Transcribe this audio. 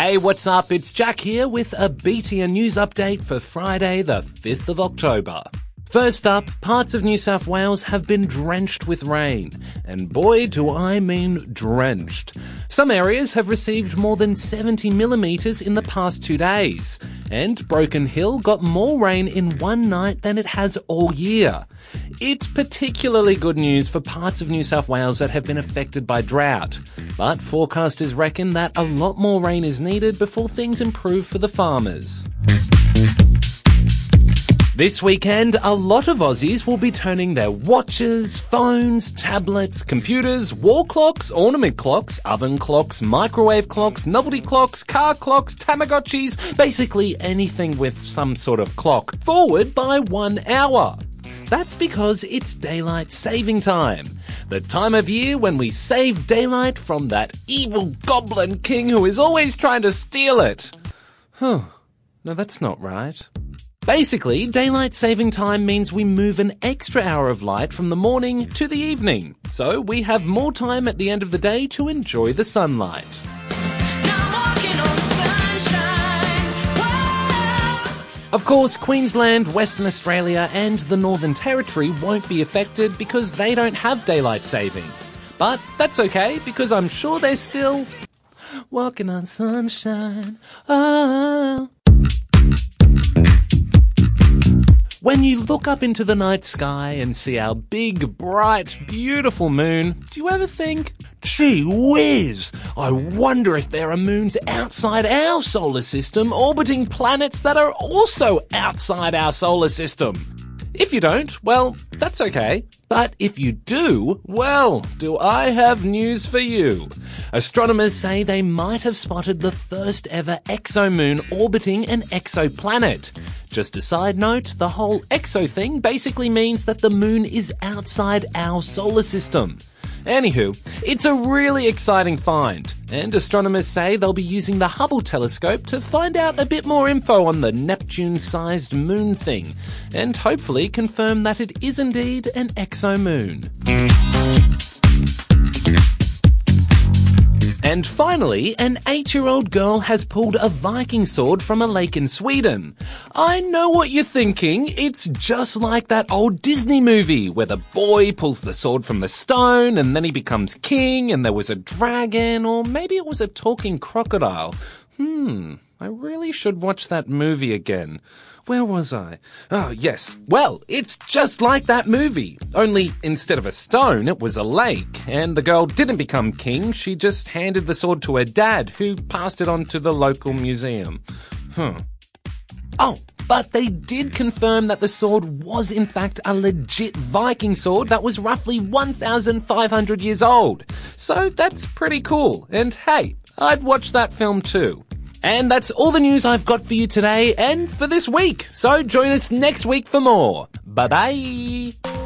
Hey, what's up? It's Jack here with a BTN news update for Friday, the 5th of October. First up, parts of New South Wales have been drenched with rain. And boy, do I mean drenched. Some areas have received more than 70 millimetres in the past two days. And Broken Hill got more rain in one night than it has all year. It's particularly good news for parts of New South Wales that have been affected by drought. But forecasters reckon that a lot more rain is needed before things improve for the farmers. This weekend, a lot of Aussies will be turning their watches, phones, tablets, computers, wall clocks, ornament clocks, oven clocks, microwave clocks, novelty clocks, car clocks, Tamagotchis, basically anything with some sort of clock, forward by one hour. That's because it's daylight saving time. The time of year when we save daylight from that evil goblin king who is always trying to steal it. Huh. No, that's not right. Basically, daylight saving time means we move an extra hour of light from the morning to the evening, so we have more time at the end of the day to enjoy the sunlight. Of course, Queensland, Western Australia, and the Northern Territory won't be affected because they don't have daylight saving. But that's okay because I'm sure they're still walking on sunshine. Oh. When you look up into the night sky and see our big, bright, beautiful moon, do you ever think, gee whiz, I wonder if there are moons outside our solar system orbiting planets that are also outside our solar system? If you don't, well, that's okay. But if you do, well, do I have news for you. Astronomers say they might have spotted the first ever exomoon orbiting an exoplanet. Just a side note, the whole exo thing basically means that the moon is outside our solar system. Anywho, it's a really exciting find, and astronomers say they'll be using the Hubble telescope to find out a bit more info on the Neptune sized moon thing, and hopefully confirm that it is indeed an exomoon. And finally, an eight year old girl has pulled a Viking sword from a lake in Sweden. I know what you're thinking. It's just like that old Disney movie where the boy pulls the sword from the stone and then he becomes king and there was a dragon or maybe it was a talking crocodile. Hmm. I really should watch that movie again. Where was I? Oh, yes. Well, it's just like that movie. Only instead of a stone, it was a lake. And the girl didn't become king. She just handed the sword to her dad, who passed it on to the local museum. Huh. Oh, but they did confirm that the sword was in fact a legit Viking sword that was roughly 1,500 years old. So that's pretty cool. And hey, I'd watch that film too. And that's all the news I've got for you today and for this week. So join us next week for more. Bye bye.